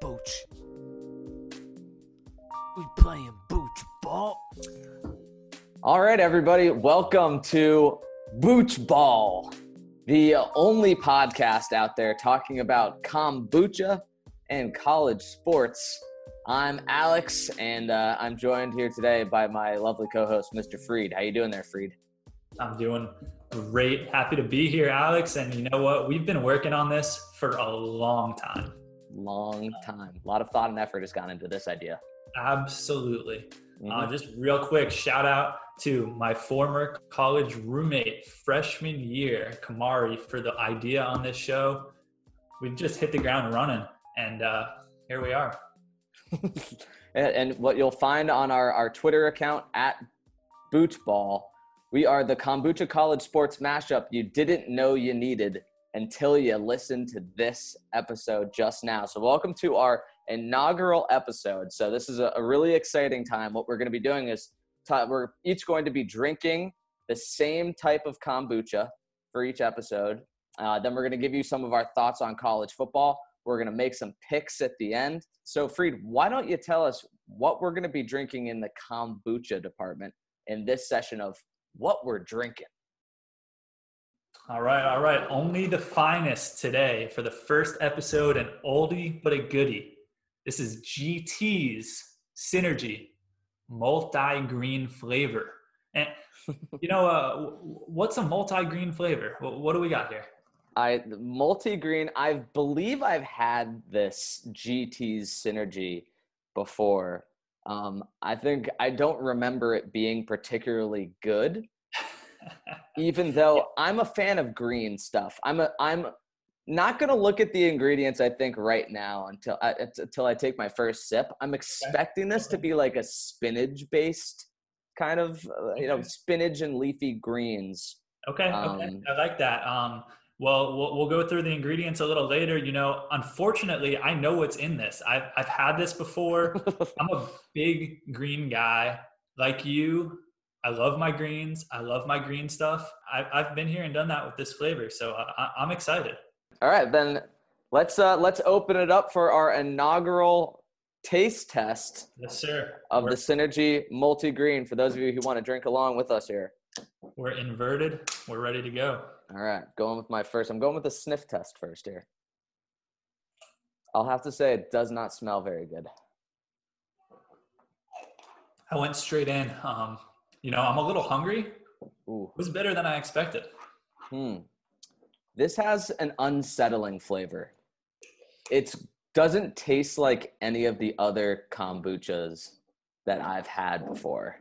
Booch. We playing Booch ball. All right, everybody, welcome to Booch Ball, the only podcast out there talking about kombucha and college sports. I'm Alex, and uh, I'm joined here today by my lovely co-host, Mr. Freed. How you doing there, Freed? I'm doing great. Happy to be here, Alex. And you know what? We've been working on this for a long time. Long time. A lot of thought and effort has gone into this idea. Absolutely. Mhm. Uh, just real quick, shout out to my former college roommate freshman year, Kamari, for the idea on this show. We've just hit the ground running, and uh, here we are. and, and what you'll find on our, our Twitter account at Boochball, we are the kombucha college sports mashup you didn't know you needed until you listened to this episode just now. So, welcome to our inaugural episode. So, this is a, really exciting time. What we're going to be doing is we're each going to be drinking the same type of kombucha for each episode. Uh, then we're going to give you some of our thoughts on college football. We're going to make some picks at the end. So, Freed, why don't you tell us what we're going to be drinking in the kombucha department in this session of what we're drinking? All right, all right. Only the finest today for the first episode, an oldie but a goodie. This is GT's Synergy multi-green flavor. And you know, uh, what's a multi-green flavor? What do we got here? I multi green. I believe I've had this GT's synergy before. Um, I think I don't remember it being particularly good. even though I'm a fan of green stuff. I'm a I'm not gonna look at the ingredients. I think right now until I, until I take my first sip. I'm expecting this to be like a spinach based kind of uh, you know spinach and leafy greens. Okay, okay, Um, I like that. Um, well, well, we'll go through the ingredients a little later. You know, unfortunately, I know what's in this. I've I've had this before. I'm a big green guy, like you. I love my greens. I love my green stuff. I've I've been here and done that with this flavor, so I, I'm excited. All right, then let's uh let's open it up for our inaugural taste test Yes, sir. of we're, the Synergy Multi Green. For those of you who want to drink along with us here. we're inverted. We're ready to go. All right, going with my first. I'm going with the sniff test first here. I'll have to say it does not smell very good. I went straight in. Um, you know, I'm a little hungry. Ooh, It was better than I expected. hmm. This has an unsettling flavor. It doesn't taste like any of the other kombuchas that I've had before.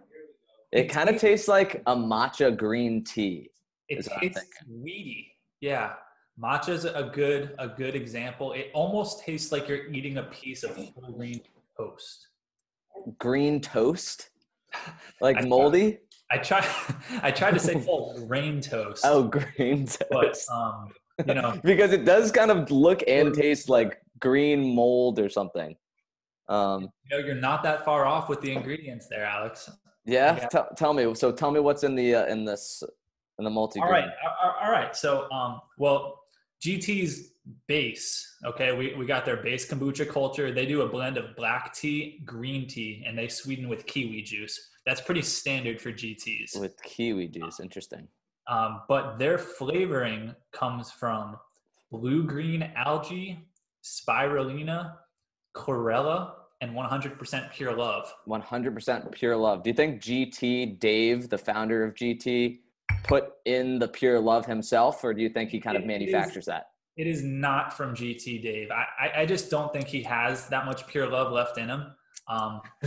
It kind of tastes like a matcha green tea. It is tastes weedy. Yeah. Matcha's a good a good example. It almost tastes like you're eating a piece of grain toast. Green toast? Like I- moldy? I try I tried to say whole grain toast. Oh, green but toast. um, you know, because it does kind of look and taste like green mold or something. Um, you know, you're not that far off with the ingredients there, Alex. yeah, Yeah. Tell, tell me. So tell me what's in the uh, in this in the multi. All right, all right. So, um, well, GT's base. Okay, we we got their base kombucha culture. They do a blend of black tea, green tea, and they sweeten with kiwi juice. That's pretty standard for GT's. with kiwi juice. Interesting. Um, but their flavoring comes from blue green algae, spirulina, chlorella, and 100% pure love. 100% pure love. Do you think GT Dave, the founder of GT, put in the pure love himself, or do you think he kind of It is- manufactures that? It is not from GT Dave. I, I, just don't think he has that much pure love left in him. Um,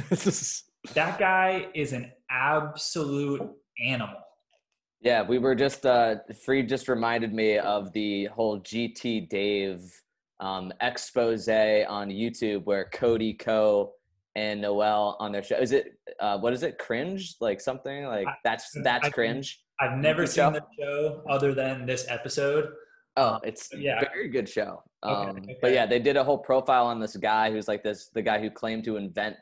that guy is an absolute animal. Yeah, we were just uh Free just reminded me of the whole GT Dave um expose on YouTube where Cody Ko and Noel on their show. Is it uh what is it? Cringe? Like something like that's that's I- cringe. I've never seen show. the show other than this episode. Oh, it's yeah. very good show. Okay, Um but yeah, they did a whole profile on this guy who's like this the guy who claimed to invent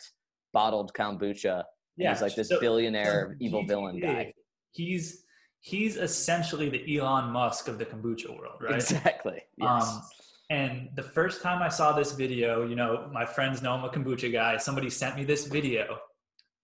bottled kombucha. Yeah, He's like this so- billionaire evil villain guy. He's he's essentially the Elon Musk of the kombucha world, right? Exactly. Yes. Um, and the first time I saw this video, you know, my friends know I'm a kombucha guy. Somebody sent me this video,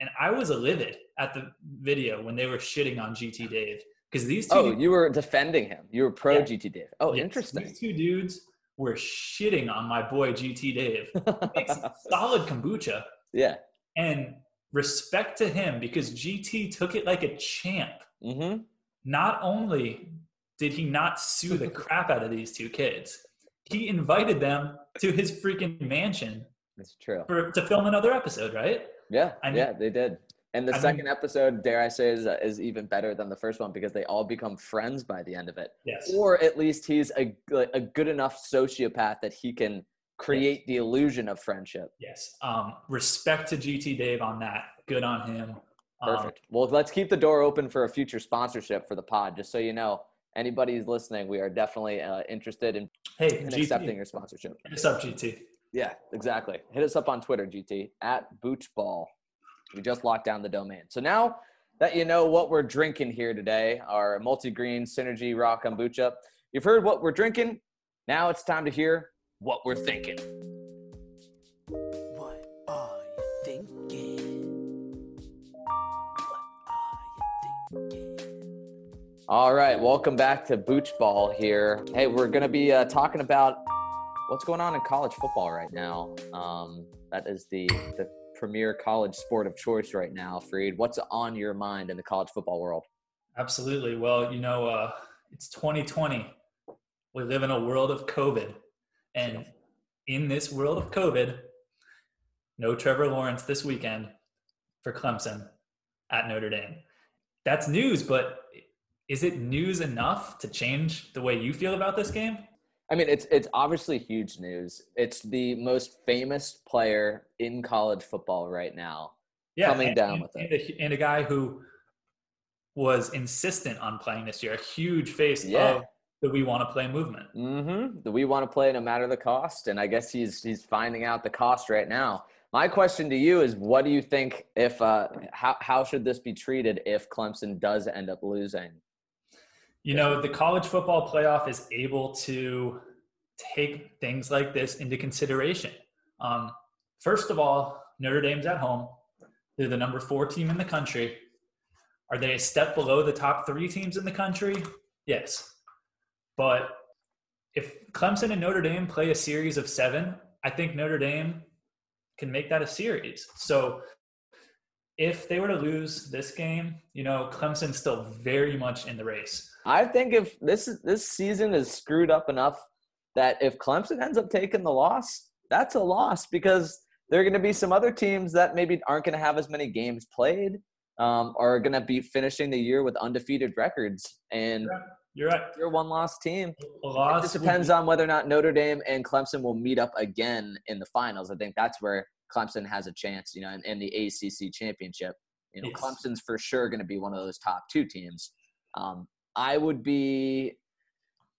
and I was livid at the video when they were shitting on GT Dave because these two. oh, you were defending him. You were pro Yeah. GT Dave. Oh, yes, interesting. These two dudes were shitting on my boy GT Dave. Makes solid kombucha, yeah. and respect to him because GT took it like a champ. Mm-hmm. Not only did he not sue the crap out of these two kids, he invited them to his freaking mansion That's true. for to film another episode, right? Yeah, I mean- yeah, they did. And the I mean- second episode, dare I say, is, uh, is even better than the first one because they all become friends by the end of it. Yes. Or at least he's a, a good enough sociopath that he can create the illusion of friendship. Yes. Um, respect to GT Dave on that. Good on him. Um, Perfect. well, let's keep the door open for a future sponsorship for the pod. Just so you know, anybody who's listening, we are definitely uh, interested in, hey, in GT, accepting your sponsorship. What's up, GT? Yeah, exactly. Hit us up on Twitter, GT, at Boochball. We just locked down the domain. So now that you know what we're drinking here today, our multi-green Synergy Raw Kombucha, you've heard what we're drinking. Now it's time to hear what we're thinking. What are you thinking? What are you thinking? All right, welcome back to Boochball here. Hey, we're going to be uh, talking about what's going on in college football right now. Um, that is the the premier college sport of choice right now. Freed, what's on your mind in the college football world? Absolutely. Well, you know, uh, it's 2020. We live in a world of COVID. And in this world of COVID, no Trevor Lawrence this weekend for Clemson at Notre Dame. That's news, but is it news enough to change the way you feel about this game? I mean, it's it's obviously huge news. It's the most famous player in college football right now. Coming and- down and- with it, and a guy who was insistent on playing this year, a huge face Yeah. of the we want to play movement. Mm-hmm. We want to play no matter the cost, and I guess he's he's finding out the cost right now. My question to you is, what do you think if uh, how how should this be treated if Clemson does end up losing? You know, the college football playoff is able to take things like this into consideration. Um, first of all, Notre Dame's at home. They're the number four team in the country. Are they a step below the top three teams in the country? Yes. But if Clemson and Notre Dame play a series of seven, I think Notre Dame can make that a series. So if they were to lose this game, you know, Clemson's still very much in the race. I think if this is this season is screwed up enough that if Clemson ends up taking the loss, that's a loss because there are going to be some other teams that maybe aren't going to have as many games played, um, are going to be finishing the year with undefeated records, and You're right. you're one-loss team. A It just depends on whether or not Notre Dame and Clemson will meet up again in the finals. I think that's where Clemson has a chance, you know, in, in the ACC championship. You know, Yes. Clemson's for sure going to be one of those top two teams. Um, I would be.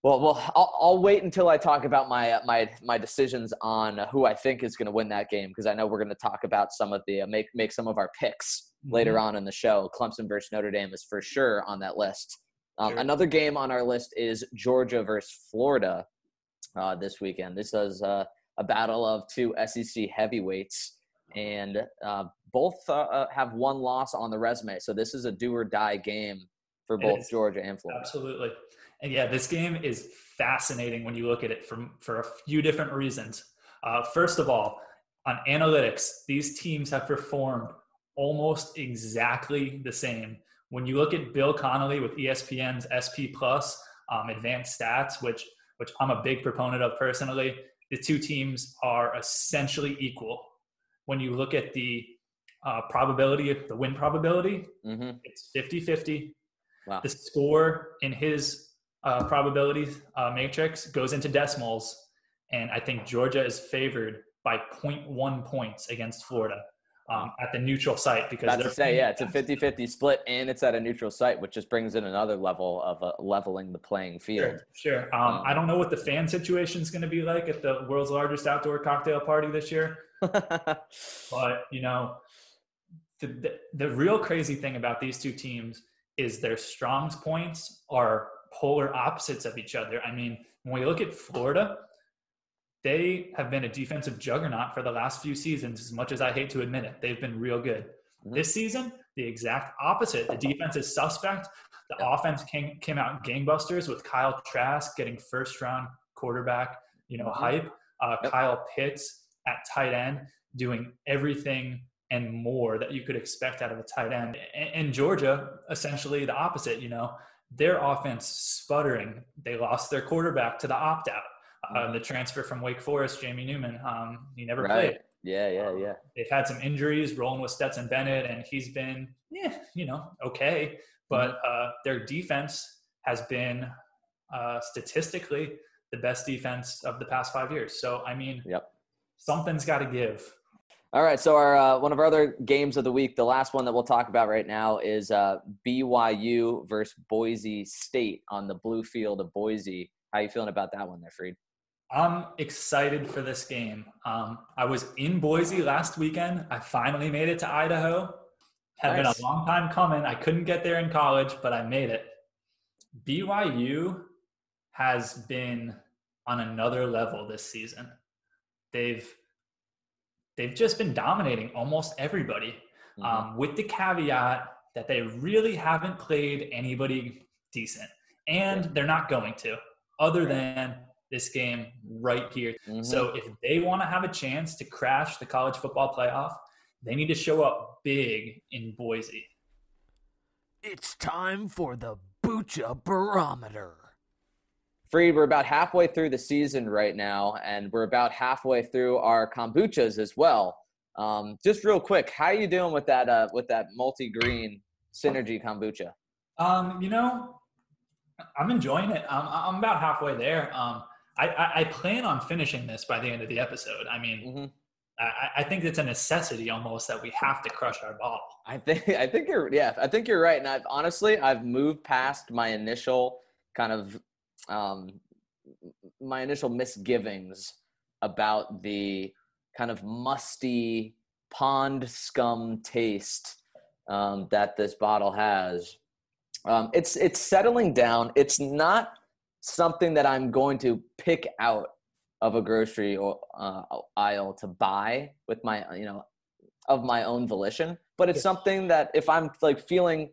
Well, well, I'll, I'll wait until I talk about my uh, my my decisions on who I think is going to win that game because I know we're going to talk about some of the uh, make make some of our picks later Mhm. on in the show. Clemson versus Notre Dame is for sure on that list. Um, Sure. Another game on our list is Georgia versus Florida uh, this weekend. This is uh, a battle of two SEC heavyweights, and uh, both uh, uh, have one loss on the resume. So this is a do or die game for both. Georgia and Florida. Absolutely. And yeah, this game is fascinating when you look at it from for a few different reasons. Uh, first of all, on analytics, these teams have performed almost exactly the same. When you look at Bill Connolly with ESPN's SP Plus um, advanced stats, which which I'm a big proponent of personally, the two teams are essentially equal. When you look at the uh, probability, the win probability, hmm it's 50 50 Wow. the score in his uh, probability uh, matrix goes into decimals, and I think Georgia is favored by 0.1 points against Florida um, at the neutral site because That's to say, yeah, it's a 50-50 split, and it's at a neutral site, which just brings in another level of uh, leveling the playing field. Sure, sure. Um, I don't know what the fan situation is going to be like at the world's largest outdoor cocktail party this year, but you know, the, the the real crazy thing about these two teams is their strong points are polar opposites of each other. I mean, when we look at Florida, they have been a defensive juggernaut for the last few seasons, as much as I hate to admit it. They've been real good. Mhm. This season, the exact opposite. The defense is suspect. The offense came, came out gangbusters with Kyle Trask getting first round quarterback, you know, Mhm. hype. Uh, Yep. Kyle Pitts at tight end doing everything and more that you could expect out of a tight end. And, Georgia, essentially the opposite, you know, their offense sputtering. They lost their quarterback to the opt out. Uh, the transfer from Wake Forest, Jamie Newman, um, he never played. Right. Yeah, yeah, yeah. They've had some injuries, rolling with Stetson Bennett, and he's been, yeah, you know, okay. But uh, their defense has been uh, statistically the best defense of the past five years. So, I mean, Yep. something's got to give. All right, so our uh, one of our other games of the week, the last one that we'll talk about right now is uh, BYU versus Boise State on the blue field of Boise. How you feeling about that one, there, Freed? I'm excited for this game. Um, I was in Boise last weekend. I finally made it to Idaho. Had Nice. been a long time coming. I couldn't get there in college, but I made it. BYU has been on another level this season. They've they've just been dominating almost everybody, Mhm. um, with the caveat that they really haven't played anybody decent, and they're not going to, other than this game right here. Mhm. So if they want to have a chance to crash the college football playoff, they need to show up big in Boise. It's time for the Bucha Barometer. Freed, we're about halfway through the season right now, and we're about halfway through our kombuchas as well. Um, just real quick, how are you doing with that uh, with that multi-green synergy kombucha? Um, you know, I'm enjoying it. I'm, I'm about halfway there. Um, I, I, I plan on finishing this by the end of the episode. I mean, Mhm. I, I think it's a necessity almost that we have to crush our bottle. I think I think you're yeah I think you're right, and I've honestly I've moved past my initial kind of um, my initial misgivings about the kind of musty pond scum taste um, that this bottle has. Um, it's it's settling down. It's not something that I'm going to pick out of a grocery or uh, aisle to buy with my you know of my own volition but it's Yeah. something that if i'm like feeling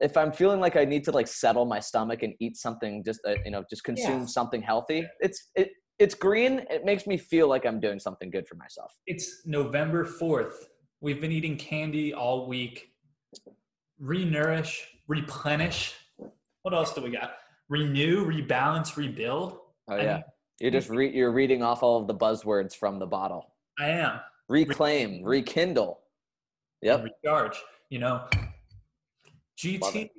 if i'm feeling like i need to like settle my stomach and eat something just uh, you know just consume Yeah. something healthy it's it it's green it makes me feel like i'm doing something good for myself It's November 4th. We've been eating candy all week. Renourish, replenish. What else do we got? Renew, rebalance, rebuild. oh I yeah mean, you're just re- you're reading off all of the buzzwords from the bottle I am. reclaim rekindle yep recharge. You know, Love GT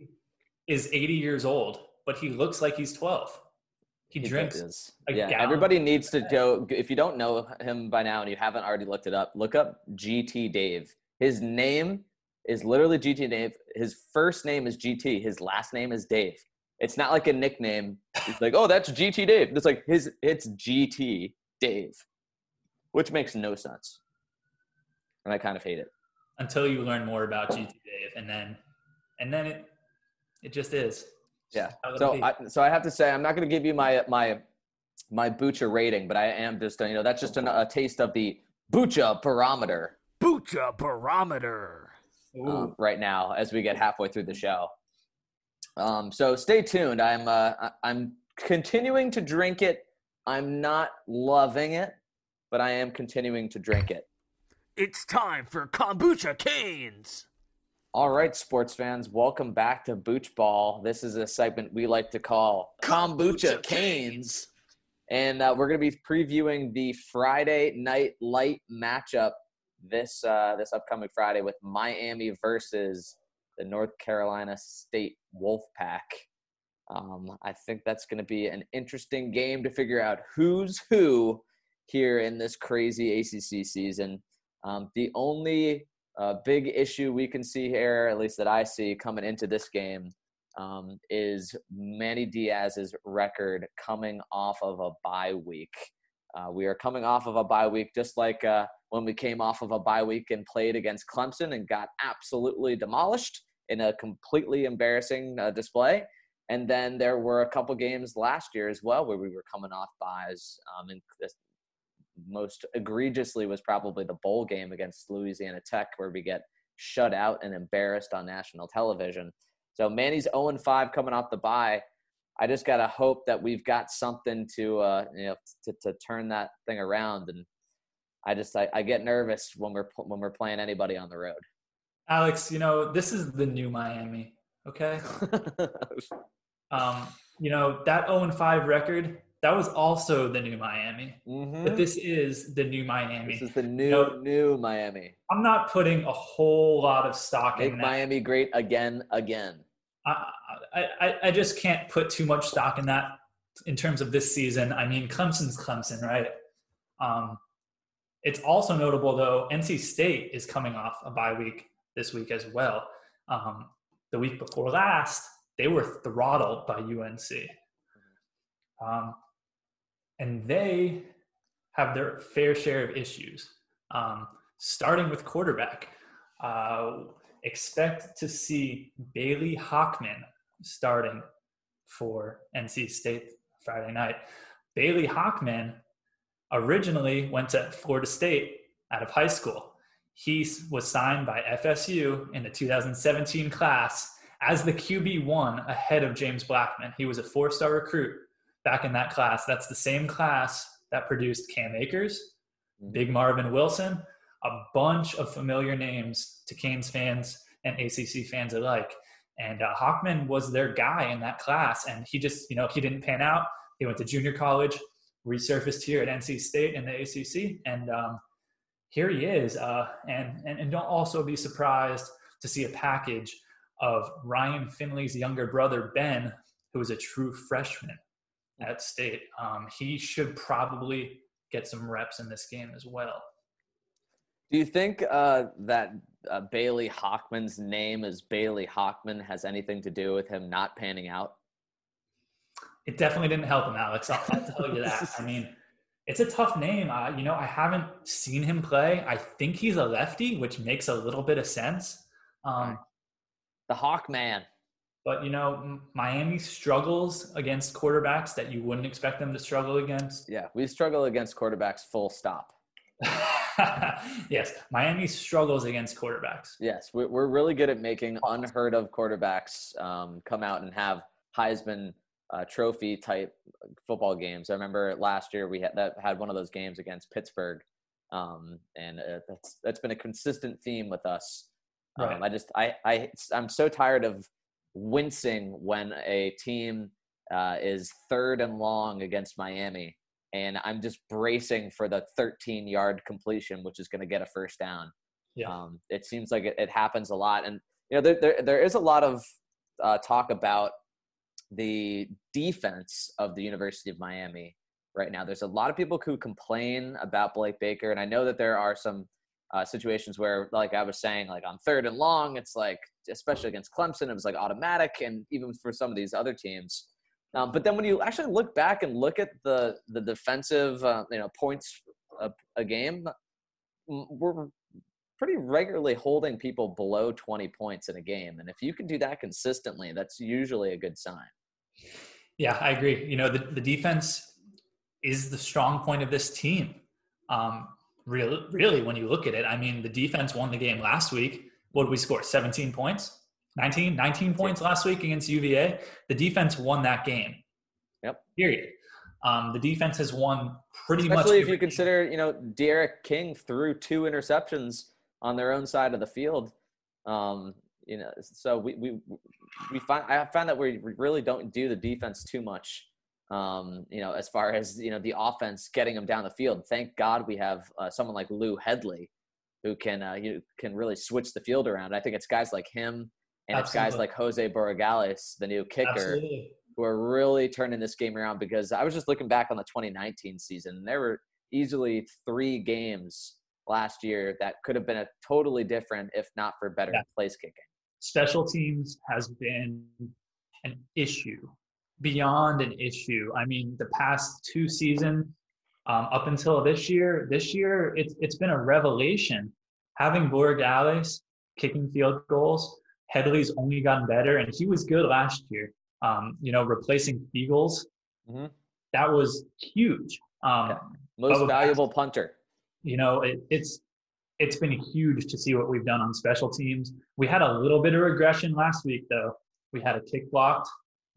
is 80 years old, but he looks like he's 12. He He drinks. Yeah, everybody needs to go. If you don't know him by now and you haven't already looked it up, look up GT Dave. His name is literally GT Dave. His first name is GT. His last name is Dave. It's not like a nickname. It's like, oh, that's GT Dave. It's like his. It's GT Dave, which makes no sense, and I kind of hate it. until you learn more about GT Dave, and then, and then it, it just is. Yeah. So. I, so I have to say I'm not going to give you my my my Bucha rating, but I am just uh, you know that's just an, a taste of the Bucha barometer. Bucha Barometer. Um, right now as we get halfway through the show. Um, so stay tuned. I'm uh, I- I'm continuing to drink it. I'm not loving it, but I am continuing to drink it. It's time for Kombucha Canes. All right, sports fans, welcome back to Booch Ball. This is a segment we like to call Kombucha Canes. And uh, we're going to be previewing the Friday night light matchup this uh, this upcoming Friday with Miami versus the North Carolina State Wolfpack. Um, I think that's going to be an interesting game to figure out who's who here in this crazy ACC season. Um, the only uh, big issue we can see here, at least that I see coming into this game, um, is Manny Diaz's record coming off of a bye week. Uh, we are coming off of a bye week, just like uh, when we came off of a bye week and played against Clemson and got absolutely demolished. in a completely embarrassing uh, display. And then there were a couple games last year as well where we were coming off buys. Um, and most egregiously was probably the bowl game against Louisiana Tech, where we get shut out and embarrassed on national television. So Manny's 0 5 coming off the bye. I just gotta hope that we've got something to uh, you know to, to turn that thing around. And I just I, I get nervous when we're when we're playing anybody on the road. Alex, you know this is the new Miami. Okay. um, you know that 0 5 record. That was also the new Miami. mm-hmm. But this is the new Miami. This is the new No. new Miami. I'm not putting a whole lot of stock Make in that. Make Miami great again, again. I, I, I- I just can't put too much stock in that in terms of this season. I mean, Clemson's Clemson, right? Um, it's also notable, though, NC State is coming off a bye week this week as well. Um, the week before last, they were throttled by UNC. Um, and they have their fair share of issues, um, starting with quarterback. Uh, expect to see Bailey Hockman starting for NC State Friday night. Bailey Hockman originally went to Florida State out of high school. He was signed by FSU in the 2017 class as the QB1 ahead of James Blackman. He was a four star recruit back in that class. That's the same class that produced Cam Akers, Big Marvin Wilson, a bunch of familiar names to Canes fans and ACC fans alike. And uh, Hockman was their guy in that class, and he just, you know, he didn't pan out. He went to junior college, resurfaced here at NC State in the ACC, and um, here he is. Uh, and, and and don't also be surprised to see a package of Ryan Finley's younger brother Ben, who is a true freshman at State. Um, he should probably get some reps in this game as well. Do you think uh, that uh, Bailey Hockman's name as Bailey Hockman has anything to do with him not panning out? It definitely didn't help him, Alex. I'll, I'll tell you that. I mean, it's a tough name. Uh, you know, I haven't seen him play. I think he's a lefty, which makes a little bit of sense. Um, The Hawkman. But you know, Miami struggles against quarterbacks that you wouldn't expect them to struggle against. Yeah, we struggle against quarterbacks full stop. yes, Miami struggles against quarterbacks. Yes, we- we're really good at making unheard of quarterbacks um, come out and have Heisman uh, Trophy type football games. I remember last year we had that had one of those games against Pittsburgh, um, and uh, that's that's been a consistent theme with us. Um, Right. I just I I I'm so tired of wincing when a team uh, is third and long against Miami, and I'm just bracing for the 13 yard completion, which is going to get a first down. Yeah. Um, it seems like it, it happens a lot, and you know there there, there is a lot of uh, talk about the defense of the University of Miami right now. There's a lot of people who complain about Blake Baker, and I know that there are some uh, situations where, like I was saying, like on third and long, it's like, especially against Clemson, it was like automatic, and even for some of these other teams. Um, but then when you actually look back and look at the the defensive, uh, you know, points a, a game, we're pretty regularly holding people below 20 points in a game, and if you can do that consistently, that's usually a good sign. Yeah, I agree. You know, the, the defense is the strong point of this team. Um, really, really, when you look at it, I mean, the defense won the game last week. What did we score? 17 points? 19? 19 points last week against UVA. The defense won that game. Yep. Period. Um, the defense has won pretty much. Especially if you game. consider, you know, D'Eriq King threw two interceptions on their own side of the field. Um, you know, so we we we find I found that we really don't do the defense too much. Um, you know, as far as you know, the offense getting them down the field. Thank God we have uh, someone like Lou Hedley, who can uh, you can really switch the field around. I think it's guys like him and it's guys like Jose Borregales, the new kicker Absolutely. who are really turning this game around because I was just looking back on the 2019 season. And there were easily three games last year that could have been a totally different if not for better Yeah. place kicking. special teams has been an issue beyond an issue. I mean, the past two seasons um, up until this year, this year it's it's been a revelation having Borregales kicking field goals, Hedley's only gotten better, and he was good last year. Um, you know, replacing Feagles, Mhm. that was huge. Um, Yeah. Most valuable punter. you know, it, it's it's been huge to see what we've done on special teams. We had a little bit of regression last week, though. We had a kick blocked.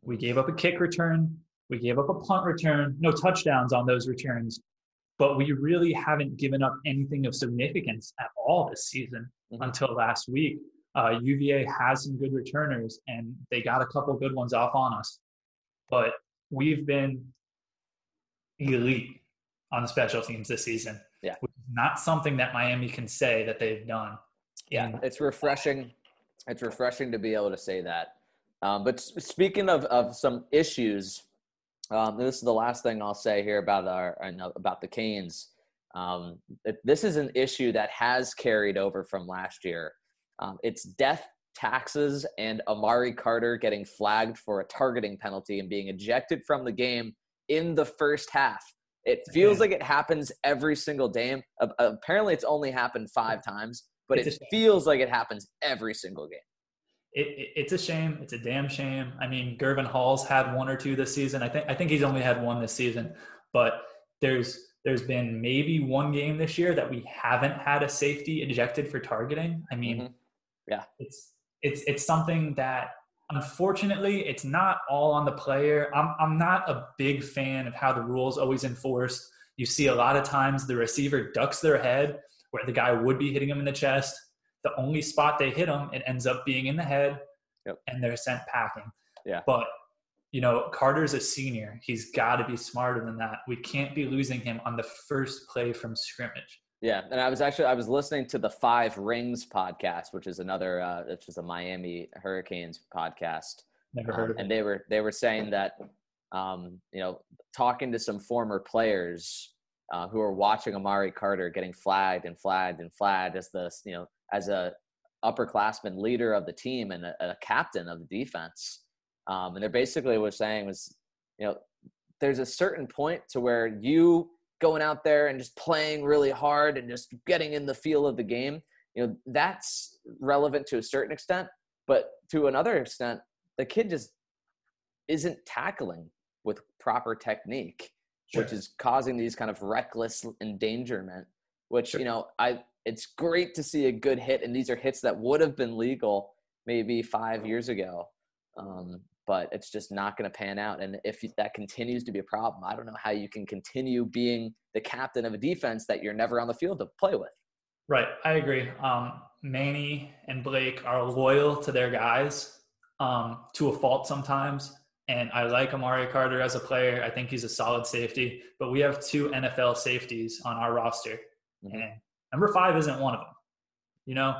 We gave up a kick return. We gave up a punt return. No touchdowns on those returns, but we really haven't given up anything of significance at all this season Mhm. until last week. Uh, UVA has some good returners, and they got a couple good ones off on us. But we've been elite on special teams this season. Yeah. Which is not something that Miami can say that they've done. Yeah, it's refreshing. It's refreshing to be able to say that. Um, but speaking of, of some issues, um, this is the last thing I'll say here about our about the Canes. Um, this is an issue that has carried over from last year. Um, it's death taxes and Amari Carter getting flagged for a targeting penalty and being ejected from the game in the first half. It feels like it happens every single game. Apparently, it's only happened five times, but it feels like it happens every single game. It, it- it's a shame. It's a damn shame. I mean, Gurvan Hall's had one or two this season. I think I think he's only had one this season, but there's there's been maybe one game this year that we haven't had a safety ejected for targeting. I mean, Mhm. Yeah. it's it's it's something that unfortunately it's not all on the player. I'm I'm not a big fan of how the rules always enforced. You see a lot of times the receiver ducks their head where the guy would be hitting him in the chest. The only spot they hit him, it ends up being in the head, Yep. and they're sent packing. Yeah. But you know, Carter's a senior. He's got to be smarter than that. We can't be losing him on the first play from scrimmage. Yeah, and I was actually I was listening to the Five Rings podcast, which is another uh, which is a Miami Hurricanes podcast, Never Um, heard of it. and they were they were saying that um, you know talking to some former players uh, who are watching Amari Carter getting flagged and flagged and flagged as the you know as a upperclassman leader of the team and a, a captain of the defense, um, and they're basically was saying was you know there's a certain point to where you going out there and just playing really hard and just getting in the feel of the game you know that's relevant to a certain extent. But to another extent the kid just isn't tackling with proper technique which is causing these kind of reckless endangerment which Sure. you know i it's great to see a good hit and these are hits that would have been legal maybe five years ago um, but it's just not going to pan out and if that continues to be a problem i don't know how you can continue being the captain of a defense that you're never on the field to play with Right, I agree. Um, Manny and Blake are loyal to their guys um, to a fault sometimes. And I like Amari Carter as a player. I think he's a solid safety. But we have two NFL safeties on our roster, Mhm. and number five isn't one of them. You know,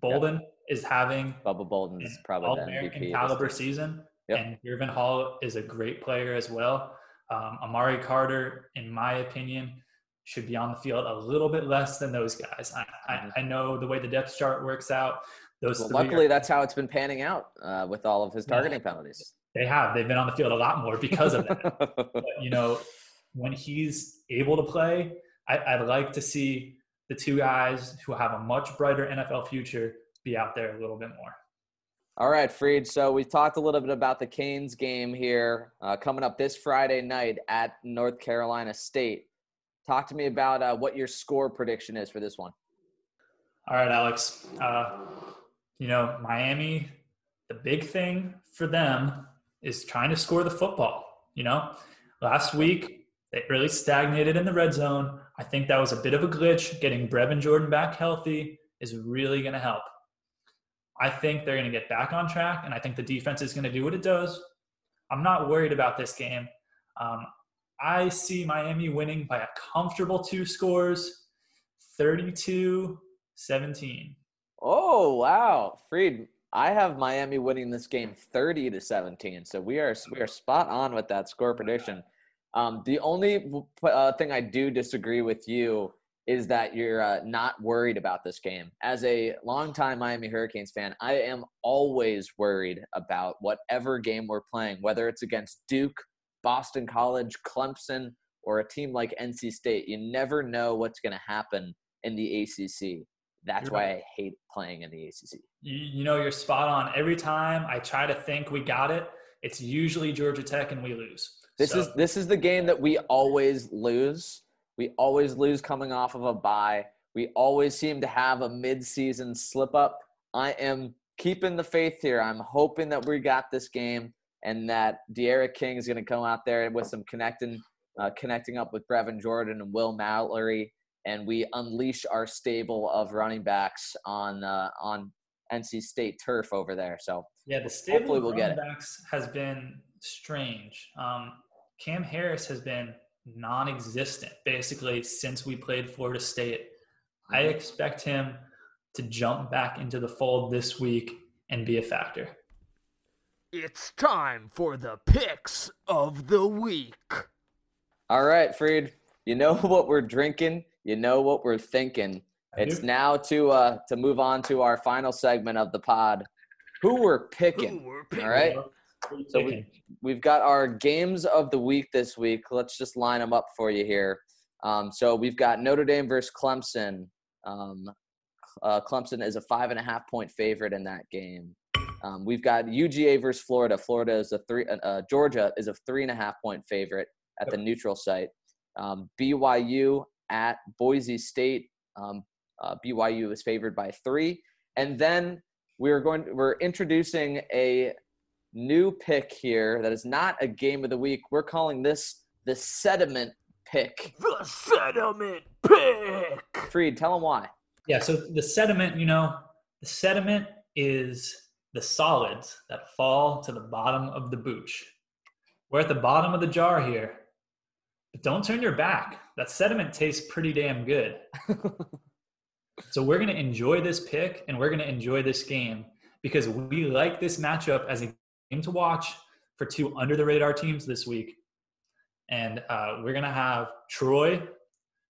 Bolden is having bubba bolden is probably the All-American mvp caliber season, Yep. and Irvin Hall is a great player as well. Um, Amari Carter, in my opinion, should be on the field a little bit less than those guys. I, Mhm. I, I know the way the depth chart works out. Those well, three are- luckily that's how it's been panning out uh, with all of his Yeah. targeting penalties they have they've been on the field a lot more because of that. but you know, when he's able to play, I, I'd like to see the two guys who have a much brighter NFL future be out there a little bit more. All right, Freed. So we talked a little bit about the Canes game here uh, coming up this Friday night at North Carolina State. Talk to me about uh, what your score prediction is for this one. All right, Alex. Uh, you know, Miami, the big thing for them is trying to score the football. You know, last week they really stagnated in the red zone. I think that was a bit of a glitch. Getting Brevin Jordan back healthy is really going to help. I think they're going to get back on track, and I think the defense is going to do what it does. I'm not worried about this game. Um, I see Miami winning by a comfortable two scores 32 17. Oh wow, Freed! I have Miami winning this game thirty to seventeen. So we are we are spot on with that score prediction. Um, the only uh, thing I do disagree with you is that you're uh, not worried about this game. As a longtime Miami Hurricanes fan, I am always worried about whatever game we're playing, whether it's against Duke, Boston College, Clemson, or a team like NC State. You never know what's going to happen in the ACC That's why. I hate playing in the ACC. You, you know, you're spot on. Every time I try to think we got it, it's usually Georgia Tech and we lose. This So, is this is the game that we always lose. We always lose coming off of a bye. We always seem to have a mid-season slip up. I am keeping the faith here. I'm hoping that we got this game and that D'Eriq King is going to come out there with some connecting, uh, connecting up with Brevin Jordan and Will Mallory, and we unleash our stable of running backs on uh, on NC State turf over there. So yeah, the stable hopefully of we'll get running backs has been strange. Um, Cam Harris has been non-existent basically since we played Florida State. I Mhm. expect him to jump back into the fold this week and be a factor. It's time for the picks of the week. All right, Freed. You know what we're drinking. You know what we're thinking. It's now to uh to move on to our final segment of the pod. Who we're picking. Who we're picking. All right. So we, we've got our games of the week this week. Let's just line them up for you here. Um, so we've got Notre Dame versus Clemson. Um, uh, Clemson is a five and a half point favorite in that game. Um, we've got UGA versus Florida. Florida is a three. Uh, uh, Georgia is a three and a half point favorite at the neutral site. Um, BYU at Boise State. Um, uh, BYU is favored by three, and then we're going. We're introducing a new pick here that is not a game of the week. We're calling this the sediment pick. The sediment pick. Freed, tell them why. Yeah, so the sediment, you know, the sediment is the solids that fall to the bottom of the booch. We're at the bottom of the jar here, but don't turn your back. That sediment tastes pretty damn good. so we're going to enjoy this pick and we're going to enjoy this game because we like this matchup as a game to watch for two under the radar teams this week. And uh, we're going to have Troy,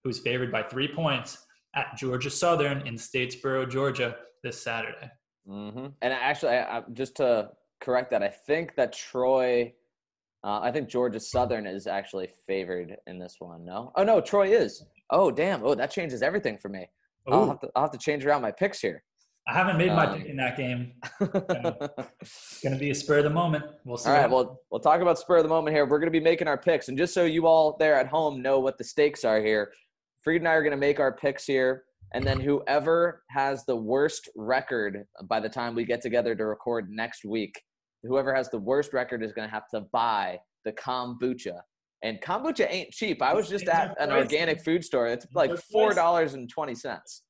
who's favored by three points, at Georgia Southern in Statesboro, Georgia, this Saturday. hmm And actually, I, I, just to correct that, I think that Troy, uh, I think Georgia Southern is actually favored in this one. No? Oh, no, Troy is. Oh, damn. Oh, that changes everything for me. I'll have, to, I'll have to change around my picks here. I haven't made my um, pick in that game. it's going to be a spur of the moment. We'll see. All right. Well, we'll talk about spur of the moment here. We're going to be making our picks. And just so you all there at home know what the stakes are here, Freed and I are going to make our picks here. And then whoever has the worst record by the time we get together to record next week, whoever has the worst record is going to have to buy the kombucha. And kombucha ain't cheap. I was just at an organic food store. It's like $4.20.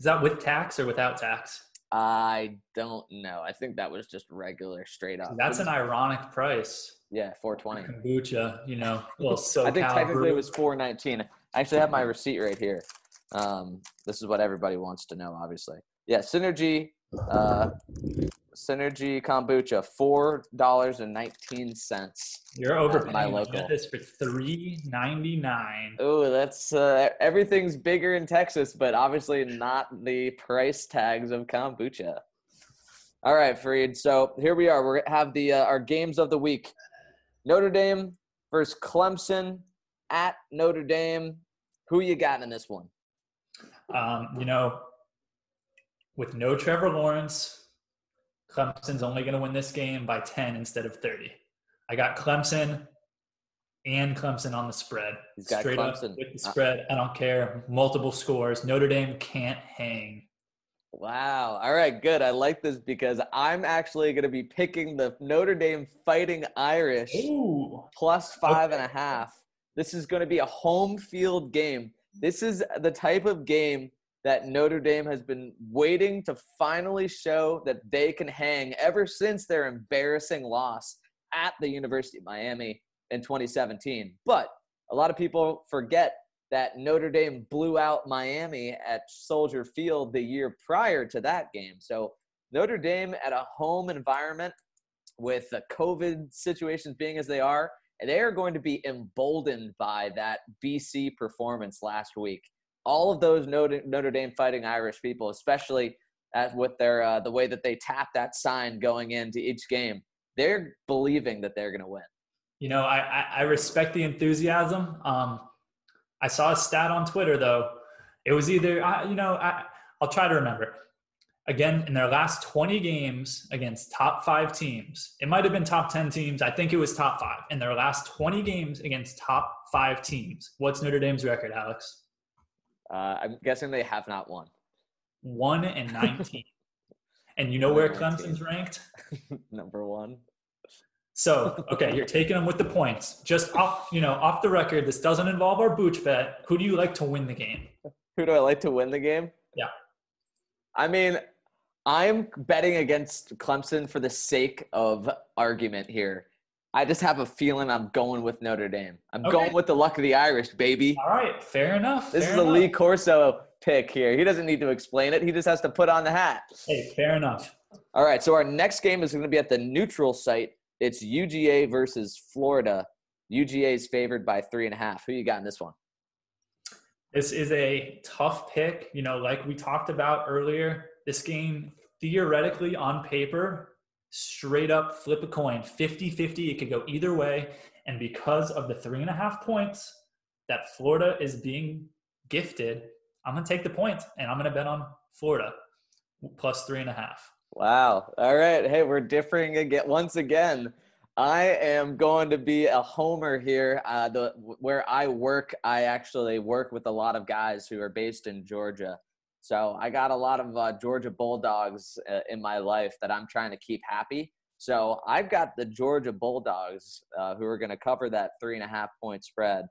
Is that with tax or without tax? I don't know. I think that was just regular, straight up. That's an ironic price. yeah, four twenty. Kombucha, you know, little so I think technically brew. it was four nineteen. I actually have my receipt right here. Um, this is what everybody wants to know, obviously. Yeah, Synergy, uh, Synergy kombucha, four dollars and nineteen cents. You're overpaying. my I local. get this for three ninety nine. Oh, that's uh, everything's bigger in Texas, but obviously not the price tags of kombucha. All right, Freed. So here we are. We have the uh, our games of the week: Notre Dame versus Clemson at Notre Dame. Who you got in this one? Um, you know, with no Trevor Lawrence, Clemson's only going to win this game by 10 instead of 30. I got Clemson and Clemson on the spread. He's got Straight up with the spread. I don't care. Multiple scores. Notre Dame can't hang. Wow. All right, good. I like this because I'm actually going to be picking the Notre Dame Fighting Irish. Plus five and a half. This is going to be a home field game. This is the type of game that Notre Dame has been waiting to finally show that they can hang ever since their embarrassing loss at the University of Miami in 2017. But a lot of people forget that Notre Dame blew out Miami at Soldier Field the year prior to that game. So Notre Dame at a home environment with the COVID situations being as they are, they are going to be emboldened by that BC performance last week. All of those Notre, Dame Fighting Irish people, especially at, with their uh, the way that they tap that sign going into each game, they're believing that they're going to win. You know, I, I, I respect the enthusiasm. Um, I saw a stat on Twitter though. It was either, I, you know, I, I'll try to remember. Again, in their last 20 games against top five teams, it might have been top 10 teams. I think it was top five. In their last 20 games against top five teams, what's Notre Dame's record, Alex? Uh, I'm guessing they have not won. One and 19. and you know where Clemson's ranked? Number one. So, okay, you're taking them with the points. Just off, you know, off the record, this doesn't involve our booch bet. Who do you like to win the game? Who do I like to win the game? Yeah. I mean, I'm betting against Clemson for the sake of argument here. I just have a feeling I'm going with Notre Dame. I'm Okay. going with the luck of the Irish, baby. All right, fair enough. This fair is a. Lee Corso pick here. He doesn't need to explain it. He just has to put on the hat. Hey, fair enough. All right, so our next game is going to be at the neutral site. It's UGA versus Florida. UGA is favored by three and a half. Who you got in this one? This is a tough pick. You know, like we talked about earlier, this game theoretically on paper, straight up flip a coin 50 50. It could go either way. And because of the three and a half points that Florida is being gifted, I'm going to take the point and I'm going to bet on Florida plus three and a half. Wow. All right. Hey, we're differing again once again. I am going to be a homer here. Uh, the where I work, I actually work with a lot of guys who are based in Georgia. So I got a lot of uh, Georgia Bulldogs uh, in my life that I'm trying to keep happy. So I've got the Georgia Bulldogs uh, who are going to cover that three and a half point spread,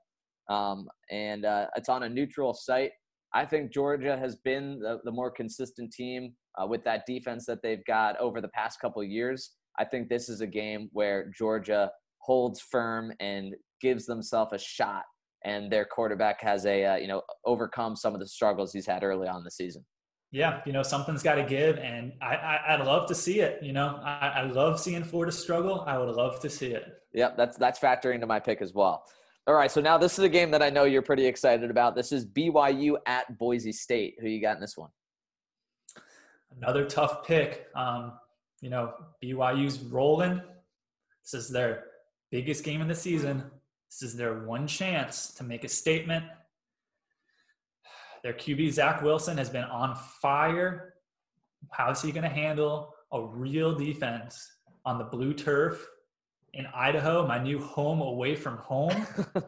um, and uh, it's on a neutral site. I think Georgia has been the, the more consistent team uh, with that defense that they've got over the past couple years. I think this is a game where Georgia holds firm and gives themselves a shot, and their quarterback has a uh, you know overcome some of the struggles he's had early on the season. Yeah, you know, something's got to give, and I, I, I'd love to see it. You know, I, I love seeing Florida struggle. I would love to see it. Yep, that's that's factoring into my pick as well. All right, so now this is a game that I know you're pretty excited about. This is BYU at Boise State. Who you got in this one? Another tough pick. Um, you know, BYU's rolling. This is their biggest game of the season. This is their one chance to make a statement. Their QB, Zach Wilson, has been on fire. How is he going to handle a real defense on the blue turf in Idaho, my new home away from home?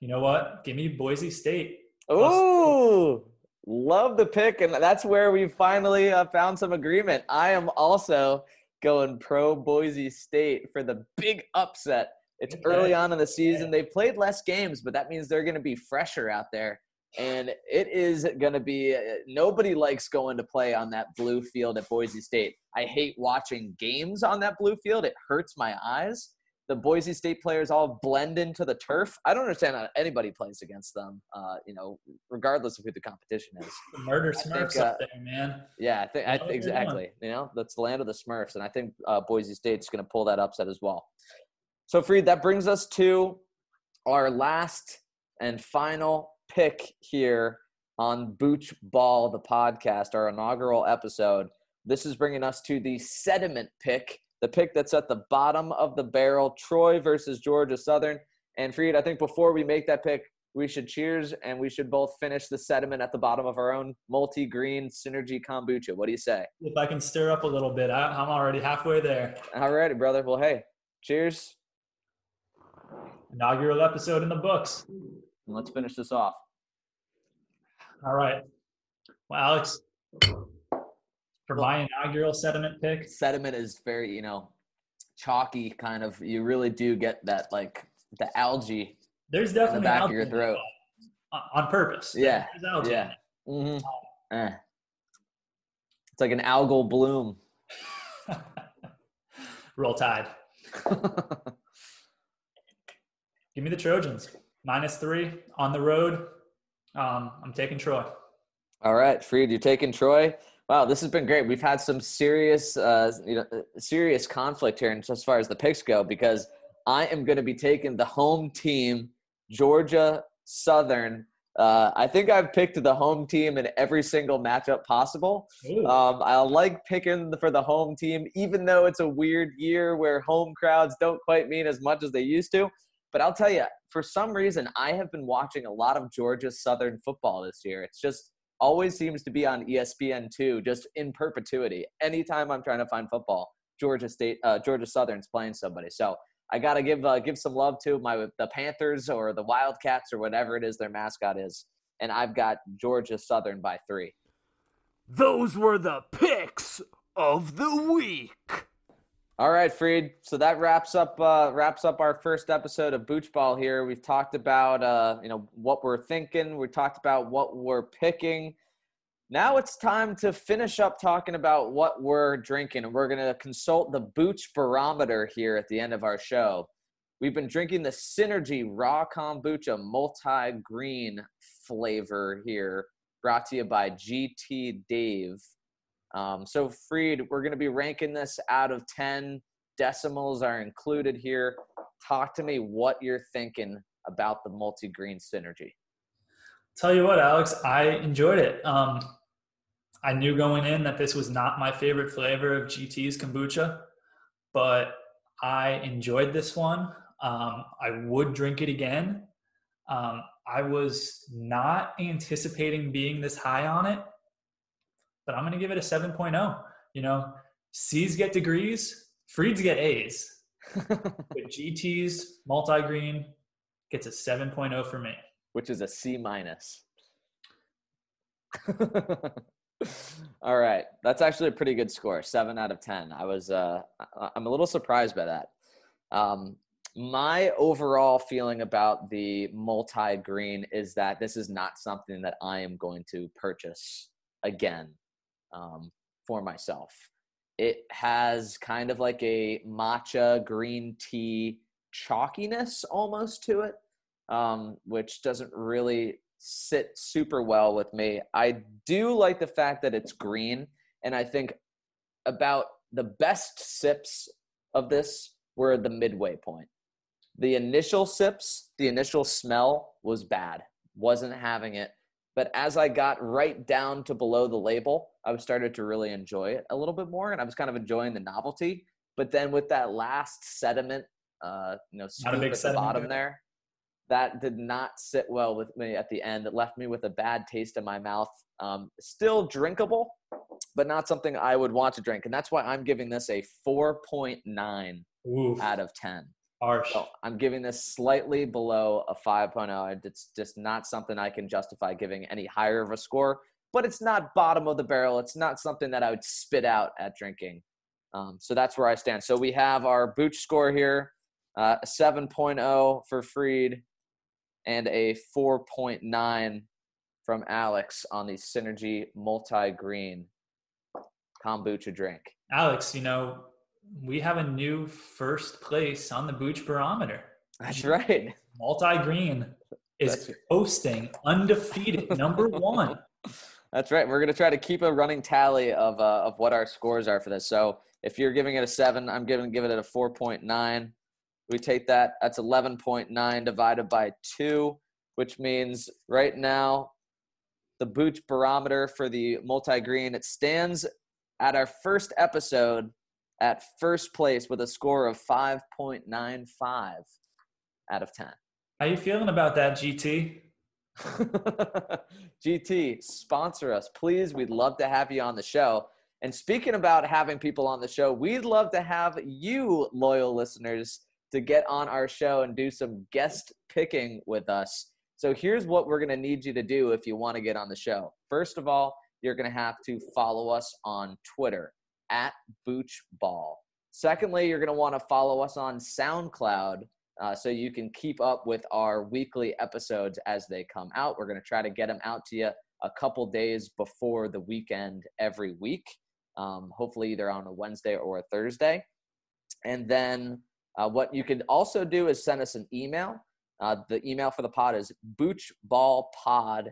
You know what? Give me Boise State. Ooh, love the pick, and that's where we finally uh, found some agreement. I am also going pro Boise State for the big upset. It's Okay. early on in the season. They've played less games, but that means they're going to be fresher out there. And it is going to be uh, nobody likes going to play on that blue field at Boise State. I hate watching games on that blue field. It hurts my eyes. The Boise State players all blend into the turf. I don't understand how anybody plays against them. Uh, you know, regardless of who the competition is. The murder think, Smurfs uh, up there, man. Yeah, I think I know think what you're doing. exactly. You know, that's the land of the Smurfs, and I think uh, Boise State's going to pull that upset as well. So, Freed, that brings us to our last and final pick here on Booch Ball, the podcast, our inaugural episode. This is bringing us to the sediment pick, the pick that's at the bottom of the barrel, Troy versus Georgia Southern. And Freed, I think before we make that pick, we should cheers and we should both finish the sediment at the bottom of our own multi-green synergy kombucha. What do you say? If I can stir up a little bit, I, I'm already halfway there. All righty, brother. Well, hey, cheers. Inaugural episode in the books. And let's finish this off. All right. Well, Alex, for my inaugural sediment pick, Sediment is very, you know, chalky kind of. You really do get that, like, the algae. there's definitely back of your throat. uh, on purpose. Yeah, yeah. in. Mm-hmm. Eh. It's like an algal bloom. Roll Tide. Give me the Trojans. Minus three on the road. Um, I'm taking Troy. All right, Freed, you're taking Troy. Wow, this has been great. We've had some serious, uh, you know, serious conflict here, as far as the picks go, because I am going to be taking the home team, Georgia Southern. Uh, I think I've picked the home team in every single matchup possible. Um, I like picking for the home team, even though it's a weird year where home crowds don't quite mean as much as they used to. But I'll tell you, for some reason, I have been watching a lot of Georgia Southern football this year. It's just always seems to be on ESPN2 just in perpetuity. Anytime I'm trying to find football, Georgia State, uh, Georgia Southern's playing somebody. So I got to give uh, give some love to my the Panthers or the Wildcats or whatever it is their mascot is, and I've got Georgia Southern by three. Those were the picks of the week. All right, Freed. So that wraps up uh, wraps up our first episode of Booch Ball. Here, we've talked about uh, you know what we're thinking. We talked about what we're picking. Now it's time to finish up talking about what we're drinking, and we're going to consult the Booch barometer here at the end of our show. We've been drinking the Synergy Raw Kombucha Multi Green flavor here, brought to you by GT Dave. Um, so, Freed, we're going to be ranking this out of 10. Decimals are included here. Talk to me what you're thinking about the multi green synergy. Tell you what, Alex, I enjoyed it. Um, I knew going in that this was not my favorite flavor of GT's kombucha, but I enjoyed this one. Um, I would drink it again. Um, I was not anticipating being this high on it, but I'm going to give it a 7.0. You know, C's get degrees, Freeds get A's. but GT's multi green gets a 7.0 for me, which is a C minus. All right, that's actually a pretty good score, seven out of ten. I was, uh, I'm a little surprised by that. Um, my overall feeling about the multi green is that this is not something that I am going to purchase again um, for myself. It has kind of like a matcha green tea chalkiness almost to it, um, which doesn't really sit super well with me. I do like the fact that it's green, and I think about the best sips of this were the midway point. The initial sips, the initial smell was bad. Wasn't having it. But as I got right down to below the label, I started to really enjoy it a little bit more, and I was kind of enjoying the novelty. But then with that last sediment, uh, you know, scoop at the bottom there, that did not sit well with me at the end. It left me with a bad taste in my mouth. Um, still drinkable, but not something I would want to drink. And that's why I'm giving this a 4.9 Oof. out of 10. Harsh. So I'm giving this slightly below a 5.0. It's just not something I can justify giving any higher of a score, but it's not bottom of the barrel. It's not something that I would spit out at drinking. Um, so that's where I stand. So we have our Booch score here, uh, 7.0 for Freed, and a 4.9 from Alex on the Synergy Multi Green kombucha drink. Alex, you know, we have a new first place on the Booch Barometer. That's right. Multi Green is hosting undefeated number one. That's right. We're going to try to keep a running tally of, uh, of what our scores are for this. So if you're giving it a seven, I'm giving give it a 4.9. We take that, that's 11.9 divided by 2, which means right now the Booch barometer for the multi green, it stands at our first episode at first place with a score of 5.95 out of 10. How you feeling about that, GT? GT, sponsor us, please. We'd love to have you on the show. And speaking about having people on the show, we'd love to have you, loyal listeners, to get on our show and do some guest picking with us. So here's what we're going to need you to do if you want to get on the show. First of all, you're going to have to follow us on Twitter at Booch Ball. Secondly, you're going to want to follow us on SoundCloud uh, so you can keep up with our weekly episodes as they come out. We're going to try to get them out to you a couple days before the weekend every week, um, hopefully either on a Wednesday or a Thursday. And then uh, what you can also do is send us an email. Uh, the email for the pod is boochballpod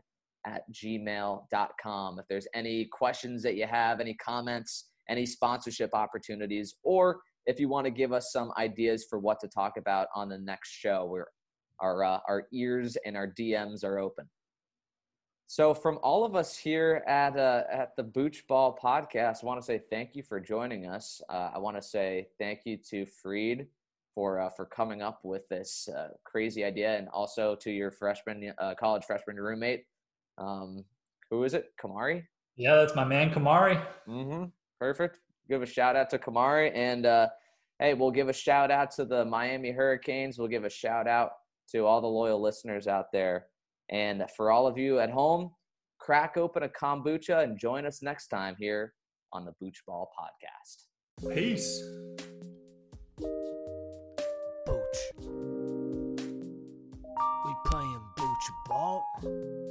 at gmail.com. If there's any questions that you have, any comments, any sponsorship opportunities, or if you want to give us some ideas for what to talk about on the next show, where our, uh, our ears and our DMs are open. So, from all of us here at uh, at the Booch Ball podcast, I want to say thank you for joining us. Uh, I want to say thank you to Freed for uh, for coming up with this uh, crazy idea, and also to your freshman uh, college freshman roommate. Um, who is it? Kamari. Yeah, that's my man Kamari. Mm-hmm. Perfect. Give a shout out to Kamari, and uh, hey, we'll give a shout out to the Miami Hurricanes. We'll give a shout out to all the loyal listeners out there, and for all of you at home, crack open a kombucha and join us next time here on the Booch Ball Podcast. Peace. Booch. We playing Booch ball. Booch. We playing Booch ball.